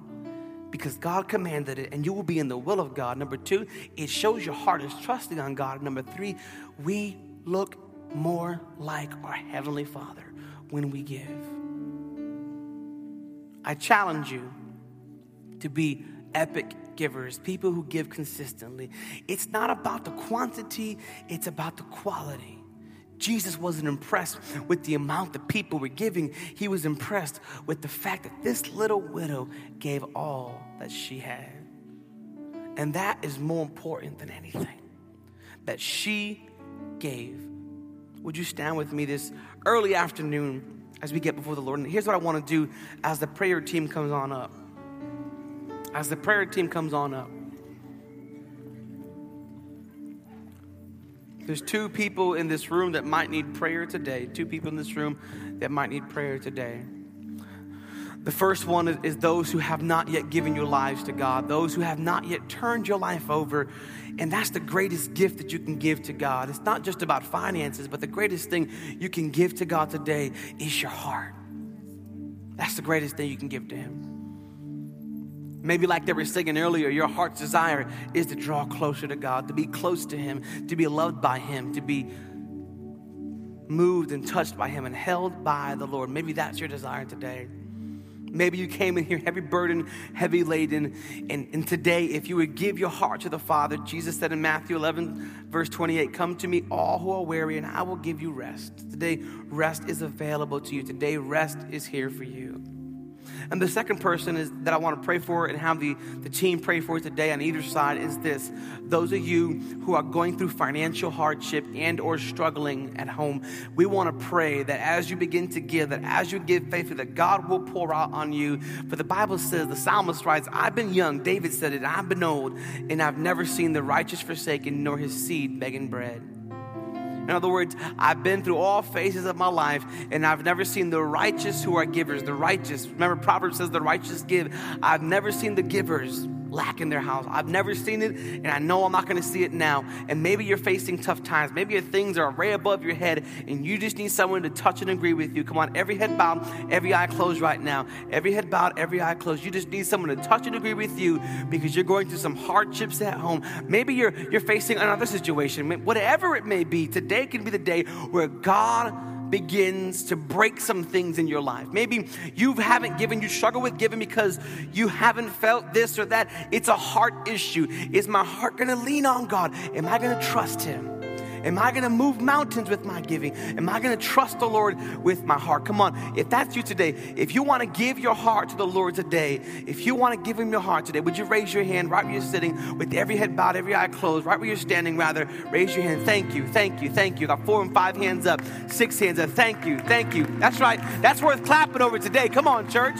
because God commanded it, and you will be in the will of God. Number two, it shows your heart is trusting on God. Number three, we look more like our Heavenly Father when we give. I challenge you to be epic givers, people who give consistently. It's not about the quantity, it's about the quality. Jesus wasn't impressed with the amount the people were giving. He was impressed with the fact that this little widow gave all that she had. And that is more important than anything. That she gave. Would you stand with me this early afternoon as we get before the Lord? And here's what I want to do as the prayer team comes on up. As the prayer team comes on up. There's two people in this room that might need prayer today. Two people in this room that might need prayer today. The first one is, is, those who have not yet given your lives to God, those who have not yet turned your life over. And that's the greatest gift that you can give to God. It's not just about finances, but the greatest thing you can give to God today is your heart. That's the greatest thing you can give to Him. Maybe, like they were singing earlier, your heart's desire is to draw closer to God, to be close to Him, to be loved by Him, to be moved and touched by Him and held by the Lord. Maybe that's your desire today. Maybe you came in here heavy burden, heavy laden. And, and today, if you would give your heart to the Father, Jesus said in Matthew 11, verse 28, Come to me, all who are weary, and I will give you rest. Today, rest is available to you. Today, rest is here for you. And the second person is that I want to pray for and have the, the team pray for today on either side is this. Those of you who are going through financial hardship and or struggling at home, we want to pray that as you begin to give, that as you give faithfully, that God will pour out on you. For the Bible says, the psalmist writes, I've been young, David said it, I've been old, and I've never seen the righteous forsaken, nor his seed begging bread. In other words, I've been through all phases of my life and I've never seen the righteous who are givers, the righteous. Remember, Proverbs says the righteous give. I've never seen the givers lack in their house. I've never seen it, and I know I'm not going to see it now. And maybe you're facing tough times. Maybe your things are way above your head, and you just need someone to touch and agree with you. Come on, every head bowed, every eye closed right now. Every head bowed, every eye closed. You just need someone to touch and agree with you because you're going through some hardships at home. Maybe you're you're facing another situation. Whatever it may be, today can be the day where God begins to break some things in your life. Maybe you haven't given, you struggle with giving because you haven't felt this or that. It's a heart issue. Is my heart gonna lean on God? Am I gonna trust Him? Am I going to move mountains with my giving? Am I going to trust the Lord with my heart? Come on, if that's you today, if you want to give your heart to the Lord today, if you want to give Him your heart today, would you raise your hand right where you're sitting with every head bowed, every eye closed, right where you're standing, rather? Raise your hand. Thank you, thank you, thank you. Got four and five hands up, six hands up. Thank you, thank you. That's right. That's worth clapping over today. Come on, church.